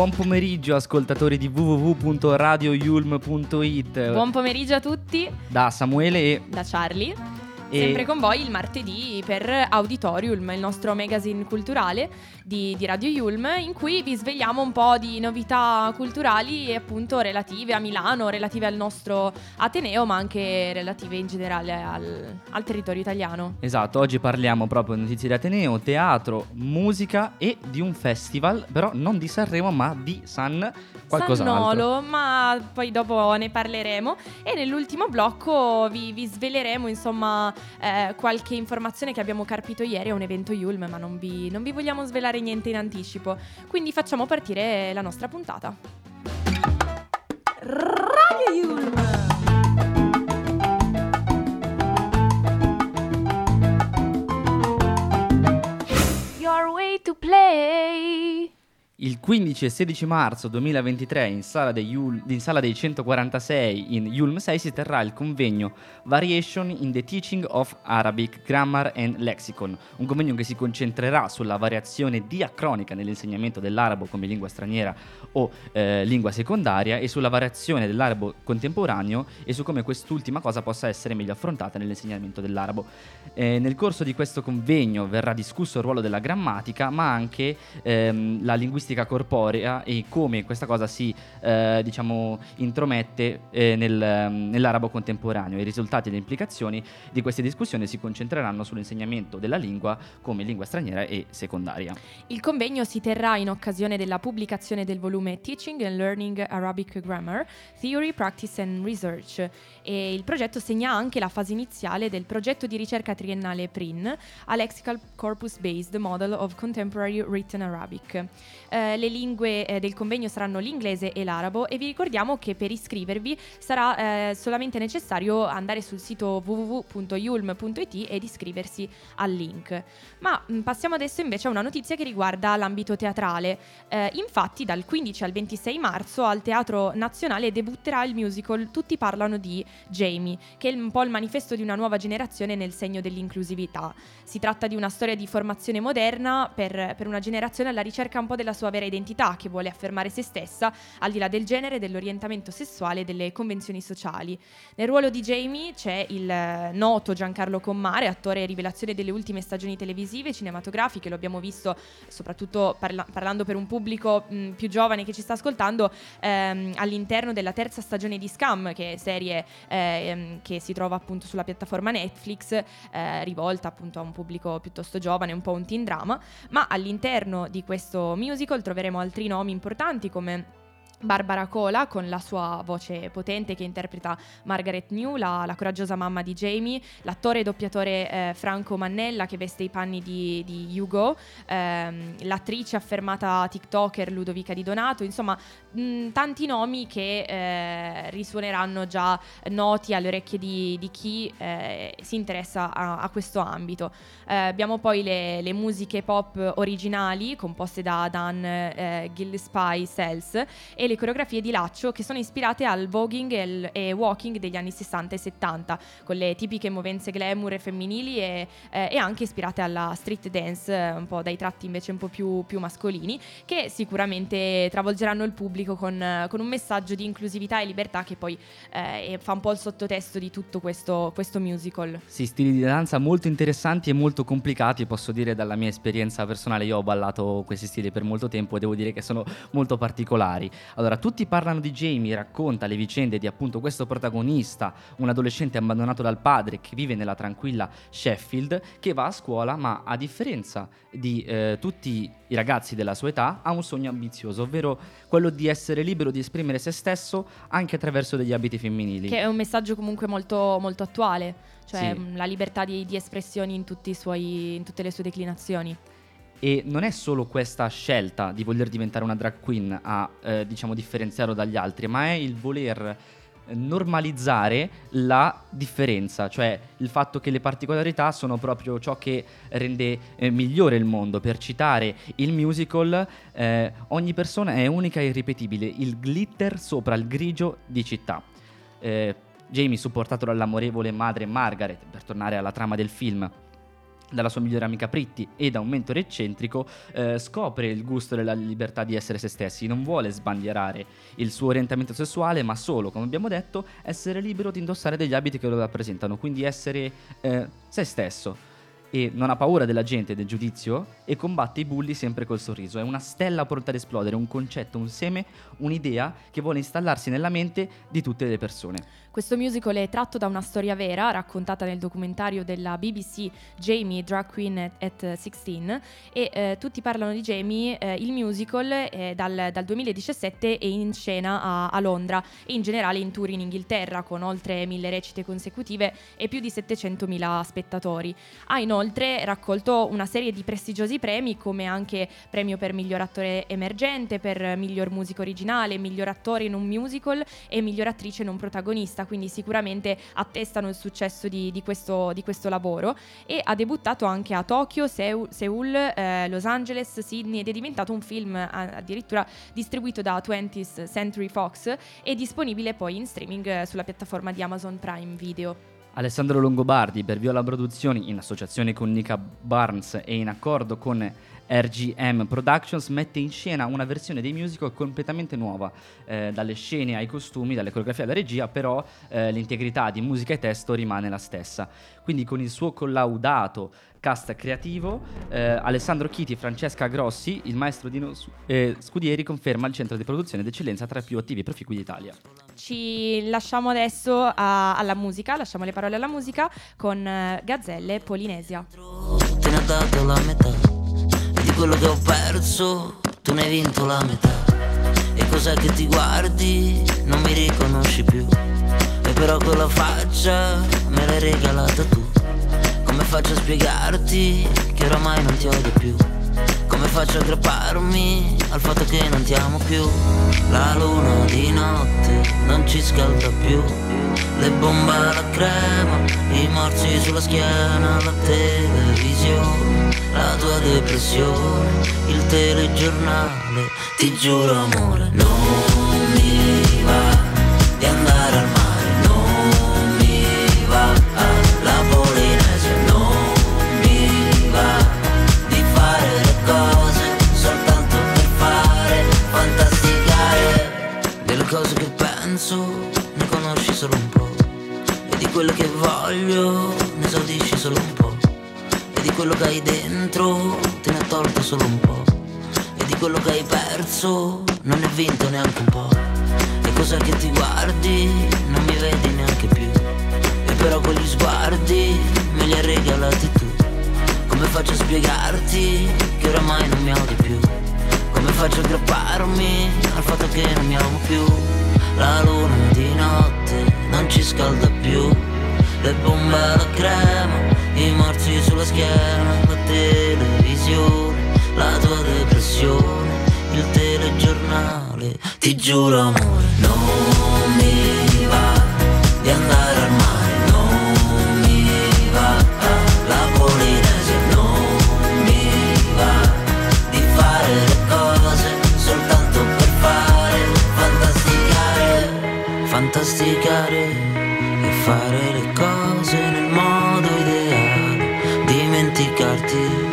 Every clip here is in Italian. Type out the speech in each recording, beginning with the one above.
Buon pomeriggio ascoltatori di www.radioyulm.it Buon pomeriggio a tutti. Da Samuele e da Charlie. E- Sempre con voi il martedì per Auditorium, il nostro magazine culturale di, di Radio Yulm, in cui vi svegliamo un po' di novità culturali appunto relative a Milano, relative al nostro Ateneo, ma anche relative in generale al, al territorio italiano. Esatto, oggi parliamo proprio di notizie di Ateneo, teatro, musica e di un festival, però non di Sanremo ma di San qualcos'altro. Sannolo, ma poi dopo ne parleremo. E nell'ultimo blocco vi, vi sveleremo insomma eh, qualche informazione che abbiamo carpito ieri a un evento Yulm, ma non vi, non vi vogliamo svelare niente in anticipo. Quindi facciamo partire la nostra puntata. Radio Yulm! Your way to play. Il 15 e 16 marzo 2023 in sala, dei Yul- in sala dei 146 in Yulm 6 si terrà il convegno Variation in the Teaching of Arabic Grammar and Lexicon, un convegno che si concentrerà sulla variazione diacronica nell'insegnamento dell'arabo come lingua straniera o eh, lingua secondaria e sulla variazione dell'arabo contemporaneo e su come quest'ultima cosa possa essere meglio affrontata nell'insegnamento dell'arabo. Eh, nel corso di questo convegno verrà discusso il ruolo della grammatica ma anche ehm, la linguistica corporea e come questa cosa si eh, diciamo intromette eh, nel, ehm, nell'arabo contemporaneo. I risultati e le implicazioni di queste discussioni si concentreranno sull'insegnamento della lingua come lingua straniera e secondaria. Il convegno si terrà in occasione della pubblicazione del volume Teaching and Learning Arabic Grammar, Theory, Practice and Research e il progetto segna anche la fase iniziale del progetto di ricerca triennale PRIN, a Lexical Corpus Based Model of Contemporary Written Arabic. Eh, le lingue eh, del convegno saranno l'inglese e l'arabo e vi ricordiamo che per iscrivervi sarà eh, solamente necessario andare sul sito www.yulm.it ed iscriversi al link. Ma mh, passiamo adesso invece a una notizia che riguarda l'ambito teatrale. Eh, infatti dal 15 al 26 marzo al Teatro Nazionale debutterà il musical Tutti parlano di Jamie, che è un po' il manifesto di una nuova generazione nel segno dell'inclusività. Si tratta di una storia di formazione moderna per, per una generazione alla ricerca un po' della sua vera identità, che vuole affermare se stessa al di là del genere, dell'orientamento sessuale e delle convenzioni sociali. Nel ruolo di Jamie c'è il eh, noto Giancarlo Commare, attore rivelazione delle ultime stagioni televisive e cinematografiche, lo abbiamo visto soprattutto parla- parlando per un pubblico mh, più giovane che ci sta ascoltando ehm, all'interno della terza stagione di Scam, che è serie ehm, che si trova appunto sulla piattaforma Netflix, eh, rivolta appunto a un pubblico piuttosto giovane, un po' un teen drama, ma all'interno di questo musical troveremo altri nomi importanti come Barbara Cola con la sua voce potente che interpreta Margaret New, la, la coraggiosa mamma di Jamie, l'attore e doppiatore eh, Franco Mannella che veste i panni di, di Hugo, ehm, l'attrice affermata TikToker Ludovica Di Donato, insomma mh, tanti nomi che eh, risuoneranno già noti alle orecchie di, di chi eh, si interessa a, a questo ambito. Eh, abbiamo poi le, le musiche pop originali composte da Dan eh, Gillespie Sells e le coreografie di Laccio che sono ispirate al voguing e, il- e walking degli anni 60 e 70 con le tipiche movenze glamour e femminili e, eh, e anche ispirate alla street dance eh, un po' dai tratti invece un po' più, più mascolini che sicuramente travolgeranno il pubblico con, con un messaggio di inclusività e libertà che poi eh, fa un po' il sottotesto di tutto questo, questo musical. Sì, stili di danza molto interessanti e molto complicati, posso dire dalla mia esperienza personale, io ho ballato questi stili per molto tempo e devo dire che sono molto particolari. Allora, tutti parlano di Jamie, racconta le vicende di appunto questo protagonista, un adolescente abbandonato dal padre che vive nella tranquilla Sheffield, che va a scuola ma a differenza di eh, tutti i ragazzi della sua età ha un sogno ambizioso, ovvero quello di essere libero di esprimere se stesso anche attraverso degli abiti femminili. Che è un messaggio comunque molto, molto attuale, cioè Sì. mh, la libertà di, di espressioni in, tutti i suoi- in tutte le sue declinazioni. E non è solo questa scelta di voler diventare una drag queen a, eh, diciamo, differenziarlo dagli altri, ma è il voler normalizzare la differenza, cioè il fatto che le particolarità sono proprio ciò che rende eh, migliore il mondo. Per citare il musical, eh, ogni persona è unica e irripetibile, il glitter sopra il grigio di città. Eh, Jamie, supportato dall'amorevole madre Margaret, per tornare alla trama del film, dalla sua migliore amica Pritti e da un mentore eccentrico, eh, scopre il gusto della libertà di essere se stessi, non vuole sbandierare il suo orientamento sessuale, ma solo, come abbiamo detto, essere libero di indossare degli abiti che lo rappresentano, quindi essere eh, se stesso. E non ha paura della gente e del giudizio e combatte i bulli sempre col sorriso. È una stella pronta ad esplodere, un concetto, un seme, un'idea che vuole installarsi nella mente di tutte le persone. Questo musical è tratto da una storia vera raccontata nel documentario della BBC Jamie Drag Queen at 16 e eh, tutti parlano di Jamie, eh, il musical eh, dal, dal, 2017 è in scena a, a, Londra e in generale in tour in Inghilterra con oltre mille recite consecutive e più di 700.000 spettatori. Ha inoltre raccolto una serie di prestigiosi premi come anche premio per miglior attore emergente, per miglior musica originale, miglior attore in un musical e miglior attrice non protagonista quindi sicuramente attestano il successo di, di, questo, di questo, lavoro e ha debuttato anche a Tokyo, Seul, Seoul, eh, Los Angeles, Sydney ed è diventato un film addirittura distribuito da 20th Century Fox e disponibile poi in streaming eh, sulla piattaforma di Amazon Prime Video. Alessandro Longobardi per Viola Produzioni in associazione con Nika Barnes e in accordo con RGM Productions mette in scena una versione dei musical completamente nuova, eh, dalle scene ai costumi, dalle coreografie alla regia, però eh, l'integrità di musica e testo rimane la stessa. Quindi con il suo collaudato cast creativo, eh, Alessandro Chiti e Francesca Grossi, il maestro Dino eh, Scudieri conferma il centro di produzione d'eccellenza tra i più attivi e proficui d'Italia. Ci lasciamo adesso a, alla musica, lasciamo le parole alla musica con eh, Gazzelle Polinesia. Te ne ho dato la metà quello che ho perso, tu ne hai vinto la metà. E cos'è che ti guardi? Non mi riconosci più. E però quella faccia me l'hai regalata tu. Come faccio a spiegarti che oramai non ti odio più? Come faccio a aggrapparmi al fatto che non ti amo più? La luna di notte non ci scalda più. Le bombe alla crema, i morsi sulla schiena, la televisione la tua depressione, il telegiornale, ti giuro amore, non di quello che voglio ne esaudisci solo un po' E di quello che hai dentro te ne ha tolto solo un po'. E di quello che hai perso non ne hai vinto neanche un po'. E cosa che ti guardi non mi vedi neanche più. E però quegli sguardi me li hai regalati tu. Come faccio a spiegarti che oramai non mi odi più? Come faccio a aggrapparmi al fatto che non mi amo più? La luna di notte non ci scalda più. Le bombe alla crema i morsi sulla schiena, la televisione, la tua depressione, il telegiornale, ti giuro amore, non mi va di andare al mare, non mi va la Polinesia, fantasticare e fare le cose nel modo ideale dimenticarti,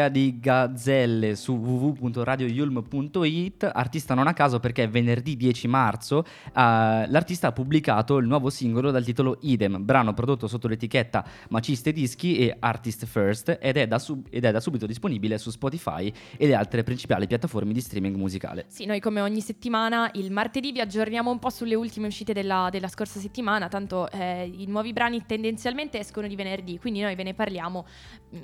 notizia di Gazzelle su www.radioyulm.it, artista non a caso perché venerdì 10 marzo uh, l'artista ha pubblicato il nuovo singolo dal titolo Idem, brano prodotto sotto l'etichetta Maciste Dischi e Artist First ed è, sub- ed è da subito disponibile su Spotify e le altre principali piattaforme di streaming musicale. Sì, noi come ogni settimana il martedì vi aggiorniamo un po' sulle ultime uscite della, della scorsa settimana, tanto eh, i nuovi brani tendenzialmente escono di venerdì, quindi noi ve ne parliamo mm,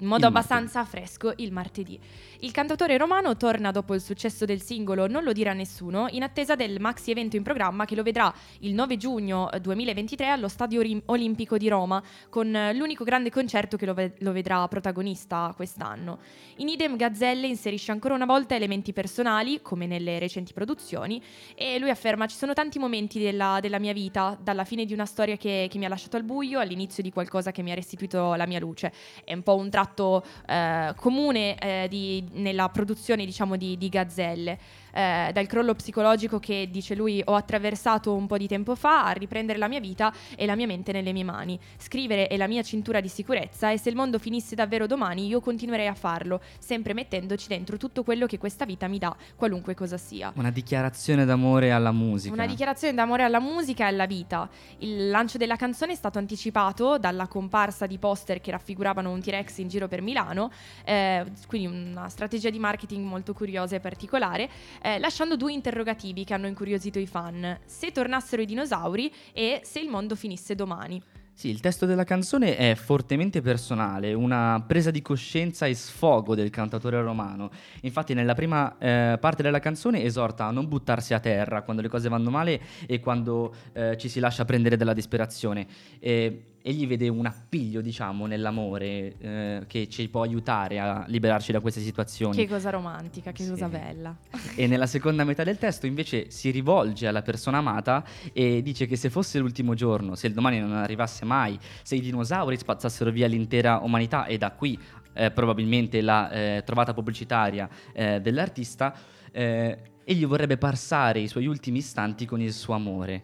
in modo il abbastanza martedì. Fresco il martedì. Il cantautore romano torna dopo il successo del singolo Non lo dirà nessuno, in attesa del maxi evento in programma che lo vedrà il 9 giugno 2023 allo Stadio Olimpico di Roma, con l'unico grande concerto che lo, ve- lo vedrà protagonista quest'anno. In idem Gazzelle inserisce ancora una volta elementi personali, come nelle recenti produzioni, e lui afferma ci sono tanti momenti della, della mia vita, dalla fine di una storia che, che, mi ha lasciato al buio all'inizio di qualcosa che mi ha restituito la mia luce. È un po' un tratto eh, comune eh, di, nella produzione diciamo, di, di Gazzelle eh, dal crollo psicologico che dice lui ho attraversato un po' di tempo fa a riprendere la mia vita e la mia mente nelle mie mani. Scrivere è la mia cintura di sicurezza e se il mondo finisse davvero domani io continuerei a farlo, sempre mettendoci dentro tutto quello che questa vita mi dà, qualunque cosa sia. Una dichiarazione d'amore alla musica. Una dichiarazione d'amore alla musica e alla vita. Il lancio della canzone è stato anticipato dalla comparsa di poster che raffiguravano un T-Rex in giro per Milano, eh, quindi una strategia di marketing molto curiosa e particolare eh, lasciando due interrogativi che hanno incuriosito i fan. Se tornassero i dinosauri e se il mondo finisse domani. Sì, il testo della canzone è fortemente personale, una presa di coscienza e sfogo del cantatore romano. Infatti nella prima eh, parte della canzone esorta a non buttarsi a terra quando le cose vanno male e quando eh, ci si lascia prendere dalla disperazione. E egli vede un appiglio, diciamo, nell'amore eh, che ci può aiutare a liberarci da queste situazioni. Che cosa romantica, che sì. cosa bella. E nella seconda metà del testo invece si rivolge alla persona amata e dice che se fosse l'ultimo giorno, se il domani non arrivasse mai, se i dinosauri spazzassero via l'intera umanità e da qui eh, probabilmente la eh, trovata pubblicitaria eh, dell'artista, eh, egli vorrebbe passare i suoi ultimi istanti con il suo amore.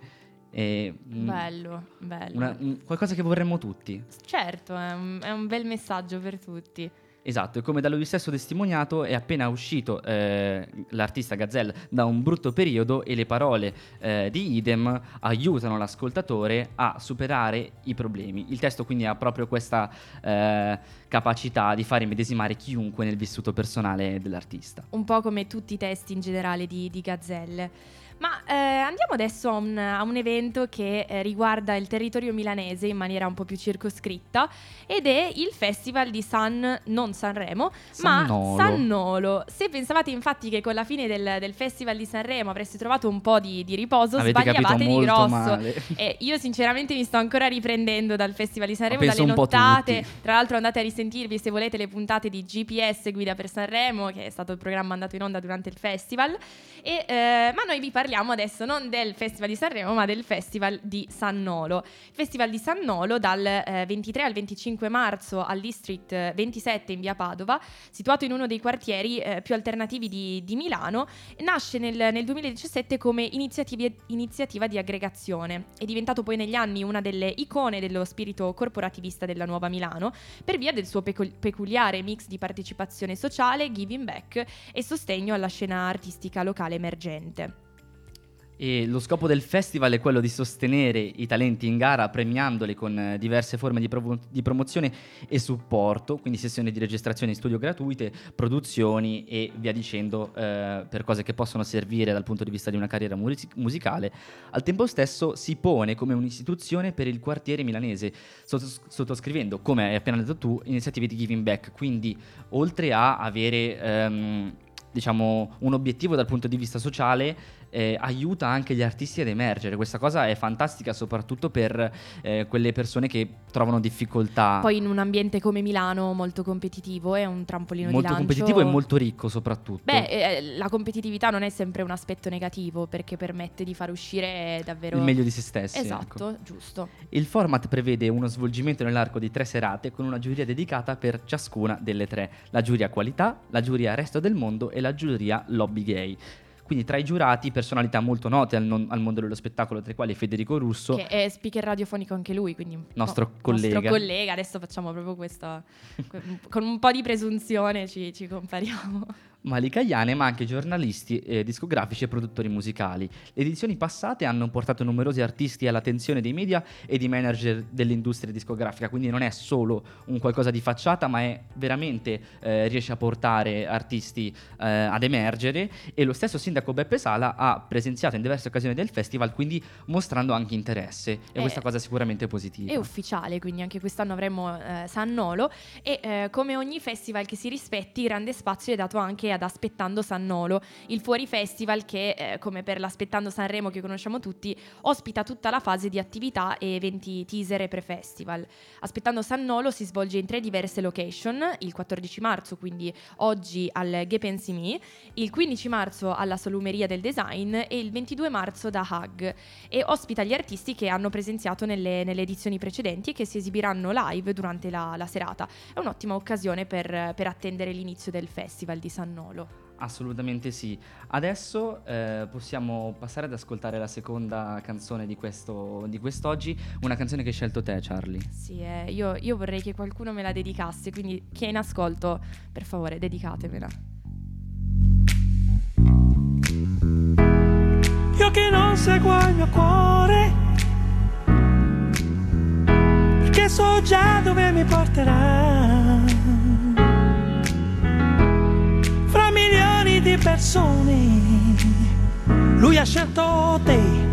E, mm, bello, bello. Una, qualcosa che vorremmo tutti. Certo, è un, è un bel messaggio per tutti. Esatto, e come da lui stesso testimoniato è appena uscito eh, l'artista Gazelle da un brutto periodo e le parole eh, di Idem aiutano l'ascoltatore a superare i problemi. Il testo quindi ha proprio questa eh, capacità di far immedesimare chiunque nel vissuto personale dell'artista. Un po' come tutti i testi in generale di, di Gazzelle. Ma eh, andiamo adesso a un, a un evento che eh, riguarda il territorio milanese in maniera un po' più circoscritta ed è il festival di San, non Sanremo, Sannolo. ma Sannolo. Se pensavate infatti che con la fine del, del festival di Sanremo avreste trovato un po' di, di riposo, Avete sbagliavate di grosso. E io sinceramente mi sto ancora riprendendo dal festival di Sanremo, dalle nottate. Tra l'altro andate a risentirvi se volete le puntate di GPS Guida per Sanremo, che è stato il programma andato in onda durante il festival. E, eh, ma noi vi parliamo parliamo adesso non del Festival di Sanremo, ma del Festival di Sannolo. Il Festival di Sannolo dal eh, 23 al 25 marzo all'E-Street 27 in via Padova, situato in uno dei quartieri eh, più alternativi di, di, Milano, nasce nel, nel 2017 come iniziativa di aggregazione. È diventato poi negli anni una delle icone dello spirito corporativista della nuova Milano, per via del suo pecu- peculiare mix di partecipazione sociale, giving back e sostegno alla scena artistica locale emergente. E lo scopo del festival è quello di sostenere i talenti in gara premiandoli con eh, diverse forme di, provo- di, promozione e supporto, quindi sessioni di registrazione in studio gratuite, produzioni e via dicendo eh, per cose che possono servire dal punto di vista di una carriera music- musicale. Al tempo stesso si pone come un'istituzione per il quartiere milanese, sottos- sottoscrivendo, come hai appena detto tu, iniziative di giving back, quindi oltre a avere... Ehm, diciamo, un obiettivo dal punto di vista sociale eh, aiuta anche gli artisti ad emergere. Questa cosa è fantastica soprattutto per eh, quelle persone che trovano difficoltà. Poi in un ambiente come Milano molto competitivo è un trampolino molto di lancio. Molto competitivo e molto ricco soprattutto. Beh, eh, la competitività non è sempre un aspetto negativo perché permette di far uscire davvero... Il meglio di se stessi. Esatto, ecco. giusto. Il format prevede uno svolgimento nell'arco di tre serate con una giuria dedicata per ciascuna delle tre. La giuria qualità, la giuria resto del mondo e la giuria lobby gay. Quindi tra i giurati personalità molto note al, non- al mondo dello spettacolo, tra i quali Federico Russo, Che è speaker radiofonico anche lui, quindi Nostro no, collega. Nostro collega, adesso facciamo proprio questa con un po' di presunzione ci, ci compariamo. Malika Iane, ma anche giornalisti, eh, discografici e produttori musicali. Le edizioni passate hanno portato numerosi artisti all'attenzione dei media e di manager dell'industria discografica, quindi non è solo un qualcosa di facciata, ma è veramente eh, riesce a portare artisti eh, ad emergere e lo stesso sindaco Beppe Sala ha presenziato in diverse occasioni del festival, quindi mostrando anche interesse e Eh, questa cosa è sicuramente positiva. È ufficiale, quindi anche quest'anno avremo eh, San Nolo e eh, come ogni festival che si rispetti, grande spazio è dato anche ad Aspettando San Nolo, il fuori festival che, eh, come per l'Aspettando Sanremo che conosciamo tutti, ospita tutta la fase di attività e eventi teaser e pre-festival. Aspettando San Nolo si svolge in tre diverse location, il 14 marzo, quindi oggi al Gepensimi, il 15 marzo alla Solumeria del Design e il 22 marzo da Hug e ospita gli artisti che hanno presenziato nelle, nelle edizioni precedenti e che si esibiranno live durante la, la serata. È un'ottima occasione per, per attendere l'inizio del festival di San Nolo. Assolutamente sì. Adesso eh, possiamo passare ad ascoltare la seconda canzone di, questo, di quest'oggi, una canzone che hai scelto te, Charlie. Sì, eh, io, io vorrei che qualcuno me la dedicasse, quindi chi è in ascolto, per favore, dedicatemela. Io che non seguo il mio cuore, perché so già dove mi porterà. Fra milioni di persone, lui ha scelto te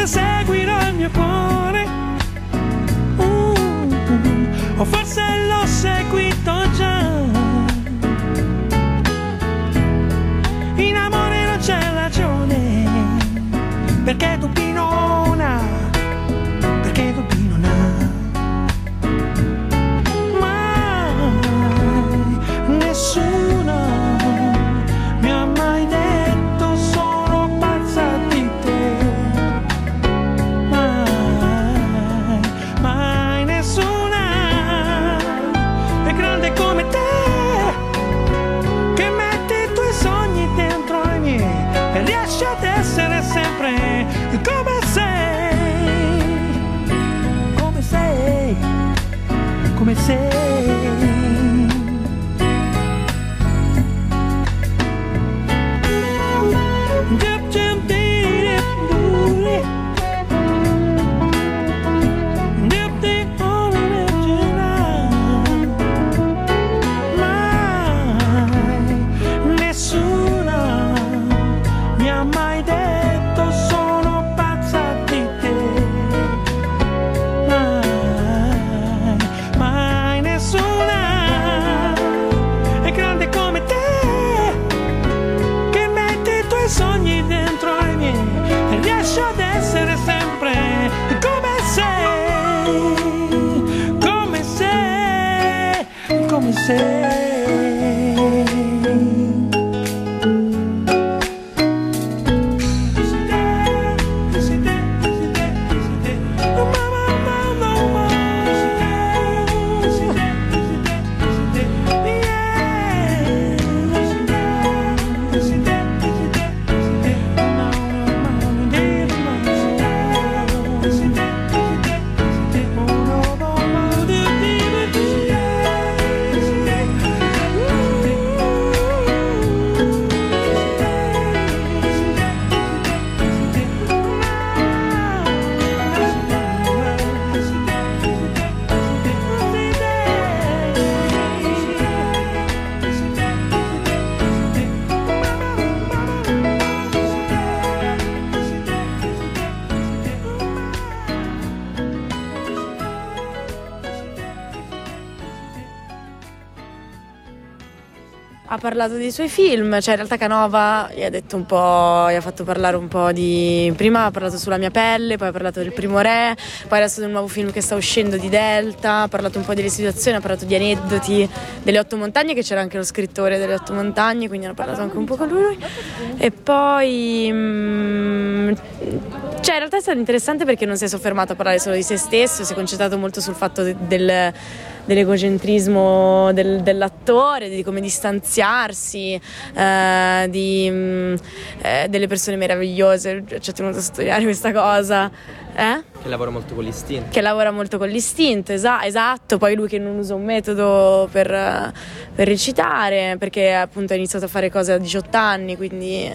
Forse seguirò il mio cuore. Uh, o forse l'ho promises. Parlato dei suoi film, cioè in realtà Canova gli ha detto un po', gli ha fatto parlare un po' di... prima ha parlato sulla mia pelle, poi ha parlato del primo re, poi adesso del nuovo film che sta uscendo di Delta, ha parlato un po' delle situazioni, ha parlato di aneddoti delle otto montagne, che c'era anche lo scrittore delle otto montagne, quindi hanno parlato anche un po' con lui. E poi... Mm, cioè in realtà è stato interessante perché non si è soffermato a parlare solo di se stesso, si è concentrato molto sul fatto de- del dell'egocentrismo del, dell'attore, di come distanziarsi, eh, di, mh, eh, delle persone meravigliose. Ci ho tenuto a studiare questa cosa. Eh? Che lavora molto con l'istinto. Che lavora molto con l'istinto, esa- esatto. Poi lui che non usa un metodo per, per recitare, perché appunto ha iniziato a fare cose a 18 anni, quindi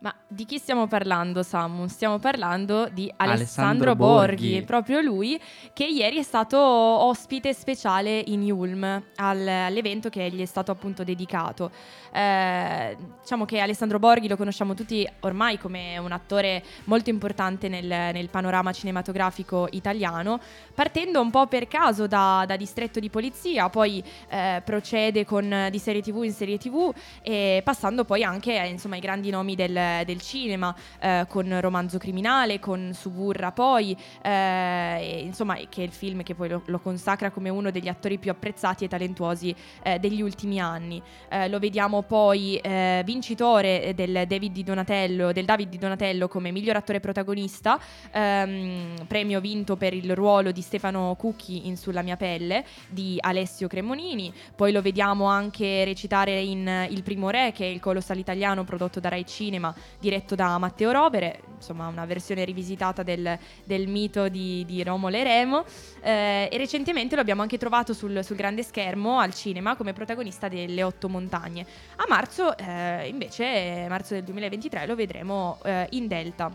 ma di chi stiamo parlando, Samu? Stiamo parlando di Alessandro, Alessandro Borghi, Borghi. proprio lui che ieri è stato ospite speciale in Yulm al- all'evento che gli è stato appunto dedicato. Eh, diciamo che Alessandro Borghi lo conosciamo tutti ormai come un attore molto importante nel, nel panorama cinematografico italiano, partendo un po' per caso da, da distretto di polizia, poi eh, procede con di serie tv in serie tv e passando poi anche insomma, ai grandi nomi del, del cinema, eh, con Romanzo Criminale, con Suburra poi, eh, e, insomma che è il film che poi lo, lo consacra come uno degli attori più apprezzati e talentuosi eh, degli ultimi anni. Eh, lo vediamo poi eh, vincitore del David di Donatello, del David di Donatello come miglior attore protagonista, ehm, premio vinto per il ruolo di Stefano Cucchi in Sulla mia pelle di Alessio Cremonini. Poi lo vediamo anche recitare in Il primo re, che è il colossal italiano prodotto da Rai Cinema, diretto da Matteo Rovere, insomma una versione rivisitata del, del mito di, di Romolo e Remo. Eh, e recentemente lo abbiamo anche trovato sul, sul grande schermo al cinema come protagonista delle Otto Montagne. A marzo, eh, invece, marzo del 2023, lo vedremo eh, in Delta.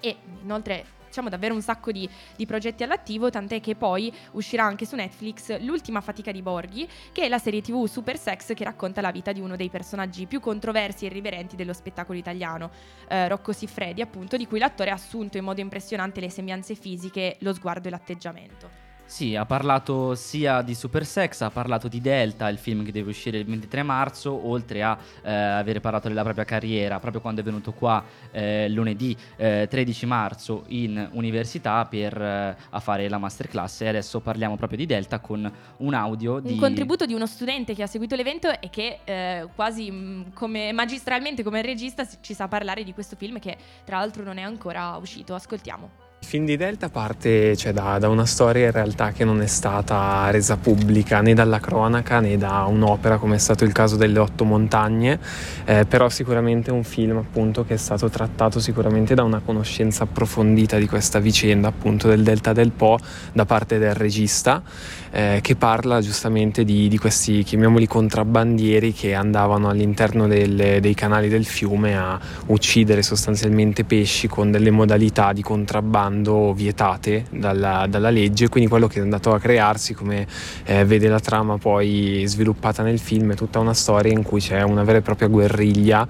E inoltre diciamo davvero un sacco di, di progetti all'attivo, tant'è che poi uscirà anche su Netflix L'ultima fatica di Borghi, che è la serie tv super sex che racconta la vita di uno dei personaggi più controversi e irriverenti dello spettacolo italiano, eh, Rocco Siffredi, appunto, di cui l'attore ha assunto in modo impressionante le sembianze fisiche, lo sguardo e l'atteggiamento. Sì, ha parlato sia di Super Sex, ha parlato di Delta, il film che deve uscire il 23 marzo, oltre a eh, avere parlato della propria carriera, proprio quando è venuto qua eh, lunedì eh, 13 marzo in università per, eh, a fare la masterclass e adesso parliamo proprio di Delta con un audio di... Un contributo di uno studente che ha seguito l'evento e che eh, quasi mh, come magistralmente come regista ci sa parlare di questo film che tra l'altro non è ancora uscito. Ascoltiamo. Il film di Delta parte cioè, da, da una storia in realtà che non è stata resa pubblica né dalla cronaca né da un'opera come è stato il caso delle Otto Montagne, eh, però sicuramente è un film appunto che è stato trattato sicuramente da una conoscenza approfondita di questa vicenda appunto del Delta del Po da parte del regista eh, che parla giustamente di, di questi, chiamiamoli contrabbandieri che andavano all'interno del- dei canali del fiume a uccidere sostanzialmente pesci con delle modalità di contrabbando vietate dalla, dalla legge, quindi quello che è andato a crearsi, come eh, vede la trama poi sviluppata nel film, è tutta una storia in cui c'è una vera e propria guerriglia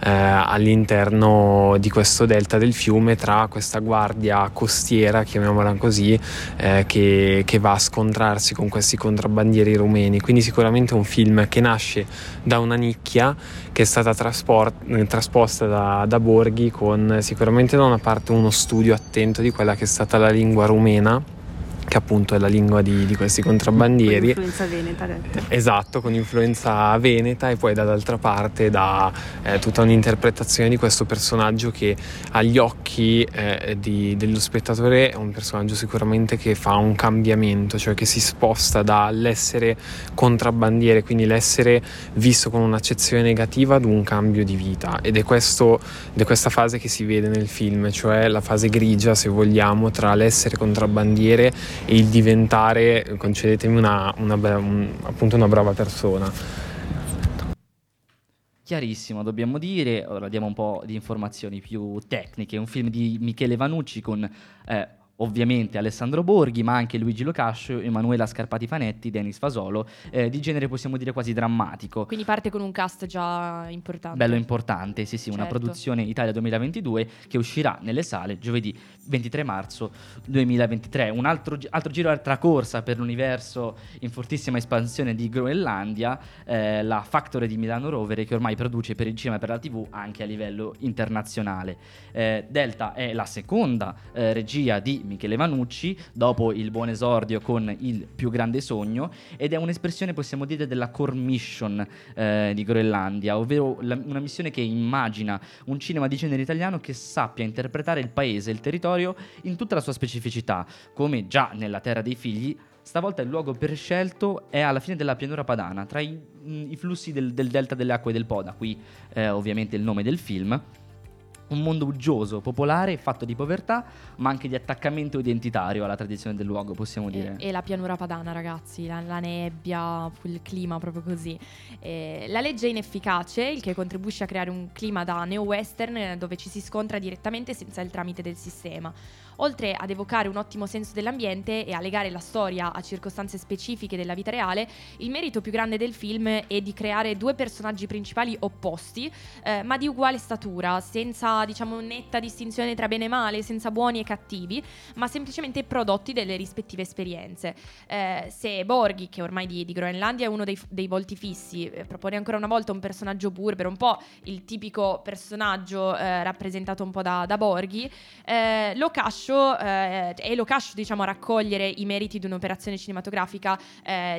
eh, all'interno di questo delta del fiume tra questa guardia costiera, chiamiamola così, eh, che, che va a scontrarsi con questi contrabbandieri rumeni. Quindi sicuramente un film che nasce da una nicchia che è stata traspor- eh, trasposta da, da Borghi con sicuramente da una parte uno studio attento di quella che è stata la lingua rumena che appunto è la lingua di, di questi contrabbandieri Influenza veneta, detto. Esatto, con influenza veneta e poi dall'altra parte da eh, tutta un'interpretazione di questo personaggio che agli occhi eh, di- dello spettatore è un personaggio sicuramente che fa un cambiamento, cioè che si sposta dall'essere contrabbandiere, quindi l'essere visto con un'accezione negativa ad un cambio di vita ed è, questo, ed è questa fase che si vede nel film, cioè la fase grigia se vogliamo tra l'essere contrabbandiere e il diventare, concedetemi una, una un- appunto una brava persona. Chiarissimo, dobbiamo dire, ora diamo un po' di informazioni più tecniche, un film di Michele Vanucci con eh, ovviamente Alessandro Borghi, ma anche Luigi Locascio, Emanuela Scarpati Fanetti, Denis Fasolo, eh, di genere possiamo dire quasi drammatico. Quindi parte con un cast già importante. Bello importante, sì sì, una Certo. produzione Italia 2022 che uscirà nelle sale giovedì 23 marzo 2023. Un altro, altro giro, altra corsa per l'universo in fortissima espansione di Groenlandia, eh, la Factory di Milano Rovere che ormai produce per il cinema e per la tv anche a livello internazionale. Eh, Delta è la seconda eh, regia di Michele Vanucci dopo il buon esordio con Il più grande sogno ed è un'espressione possiamo dire della core mission eh, di Groenlandia, ovvero la- una missione che immagina un cinema di genere italiano che sappia interpretare il paese il territorio in tutta la sua specificità, come già nella Terra dei Figli. Stavolta il luogo prescelto è alla fine della pianura padana, tra i, mh, i flussi del, del delta delle acque del Po, da qui eh, ovviamente il nome del film. Un mondo uggioso, popolare, fatto di povertà, ma anche di attaccamento identitario alla tradizione del luogo, possiamo dire. E, e la pianura padana, ragazzi, la, la nebbia, il clima proprio così. Eh, la legge è inefficace, il che contribuisce a creare un clima da neo-western dove ci si scontra direttamente senza il tramite del sistema. Oltre ad evocare un ottimo senso dell'ambiente e a legare la storia a circostanze specifiche della vita reale, il merito più grande del film è di creare due personaggi principali opposti, eh, ma di uguale statura, senza diciamo netta distinzione tra bene e male, senza buoni e cattivi, ma semplicemente prodotti delle rispettive esperienze. Eh, se Borghi, che ormai di, di Groenlandia è uno dei, dei volti fissi, eh, propone ancora una volta un personaggio burbero, un po' il tipico personaggio eh, rappresentato un po' da, da Borghi, eh, Locascio eh, è Locascio diciamo a raccogliere i meriti di un'operazione cinematografica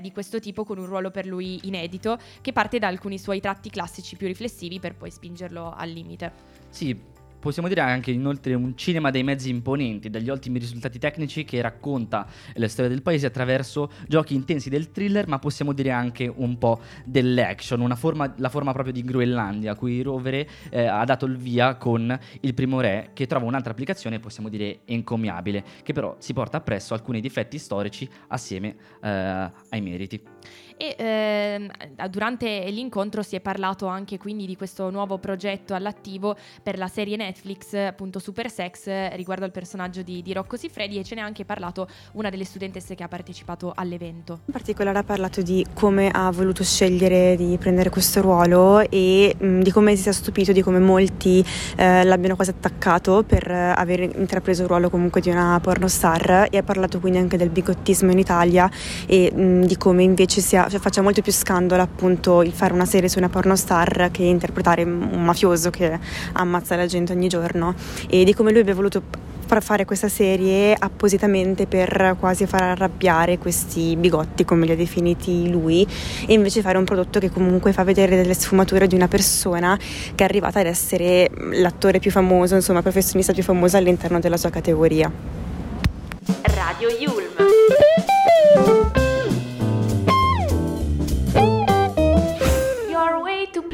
di questo tipo con un ruolo per lui inedito che parte da alcuni suoi tratti classici più riflessivi per poi spingerlo al limite. Sì, possiamo dire anche inoltre un cinema dei mezzi imponenti, dagli ottimi risultati tecnici che racconta la storia del paese attraverso giochi intensi del thriller, ma possiamo dire anche un po' dell'action, forma, la forma proprio di Groenlandia, a cui Rovere eh, ha dato il via con Il Primo Re, che trova un'altra applicazione, possiamo dire encomiabile, che però si porta appresso alcuni difetti storici assieme eh, ai meriti. E ehm, durante l'incontro si è parlato anche quindi di questo nuovo progetto all'attivo per la serie Netflix, appunto Super Sex, eh, riguardo al personaggio di, di Rocco Siffredi e ce n'è anche parlato una delle studentesse che ha partecipato all'evento. In particolare ha parlato di come ha voluto scegliere di prendere questo ruolo e mh, di come si sia stupito di come molti eh, l'abbiano quasi attaccato per eh, aver intrapreso il ruolo comunque di una pornostar e ha parlato quindi anche del bigottismo in Italia e mh, di come invece sia, cioè, faccia molto più scandalo appunto il fare una serie su una pornostar che interpretare un mafioso che ammazza la gente ogni giorno e di come lui abbia voluto far fare questa serie appositamente per quasi far arrabbiare questi bigotti, come li ha definiti lui, e invece fare un prodotto che comunque fa vedere delle sfumature di una persona che è arrivata ad essere l'attore più famoso, insomma, professionista più famoso all'interno della sua categoria. Radio Yulm.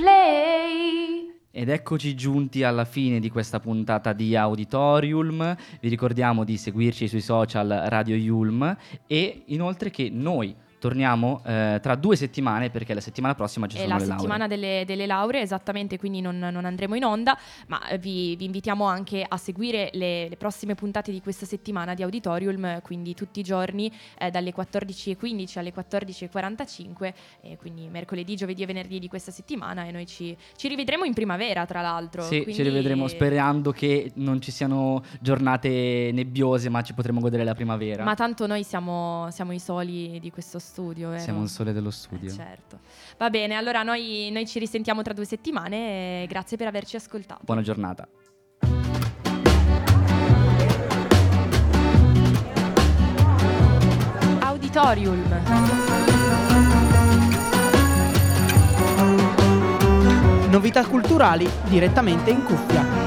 Play. Ed eccoci giunti alla fine di questa puntata di Auditorium. Vi ricordiamo di seguirci sui social Radio Yulm e inoltre che noi torniamo eh, tra due settimane perché la settimana prossima ci È sono la le lauree. settimana delle, delle lauree, esattamente, quindi non, non andremo in onda, ma eh, vi, vi invitiamo anche a seguire le, le prossime puntate di questa settimana di Auditorium, quindi tutti i giorni eh, dalle 14.15 alle 14.45, e quindi mercoledì, giovedì e venerdì di questa settimana e noi ci, ci rivedremo in primavera, tra l'altro. Sì, quindi- ci rivedremo sperando che non ci siano giornate nebbiose, ma ci potremo godere la primavera. Ma tanto noi siamo, siamo i soli di questo studio, vero? Siamo il sole dello studio. Eh, certo. Va bene, allora noi, noi ci risentiamo tra due settimane e grazie per averci ascoltato. Buona giornata. Auditorium. Novità culturali direttamente in cuffia.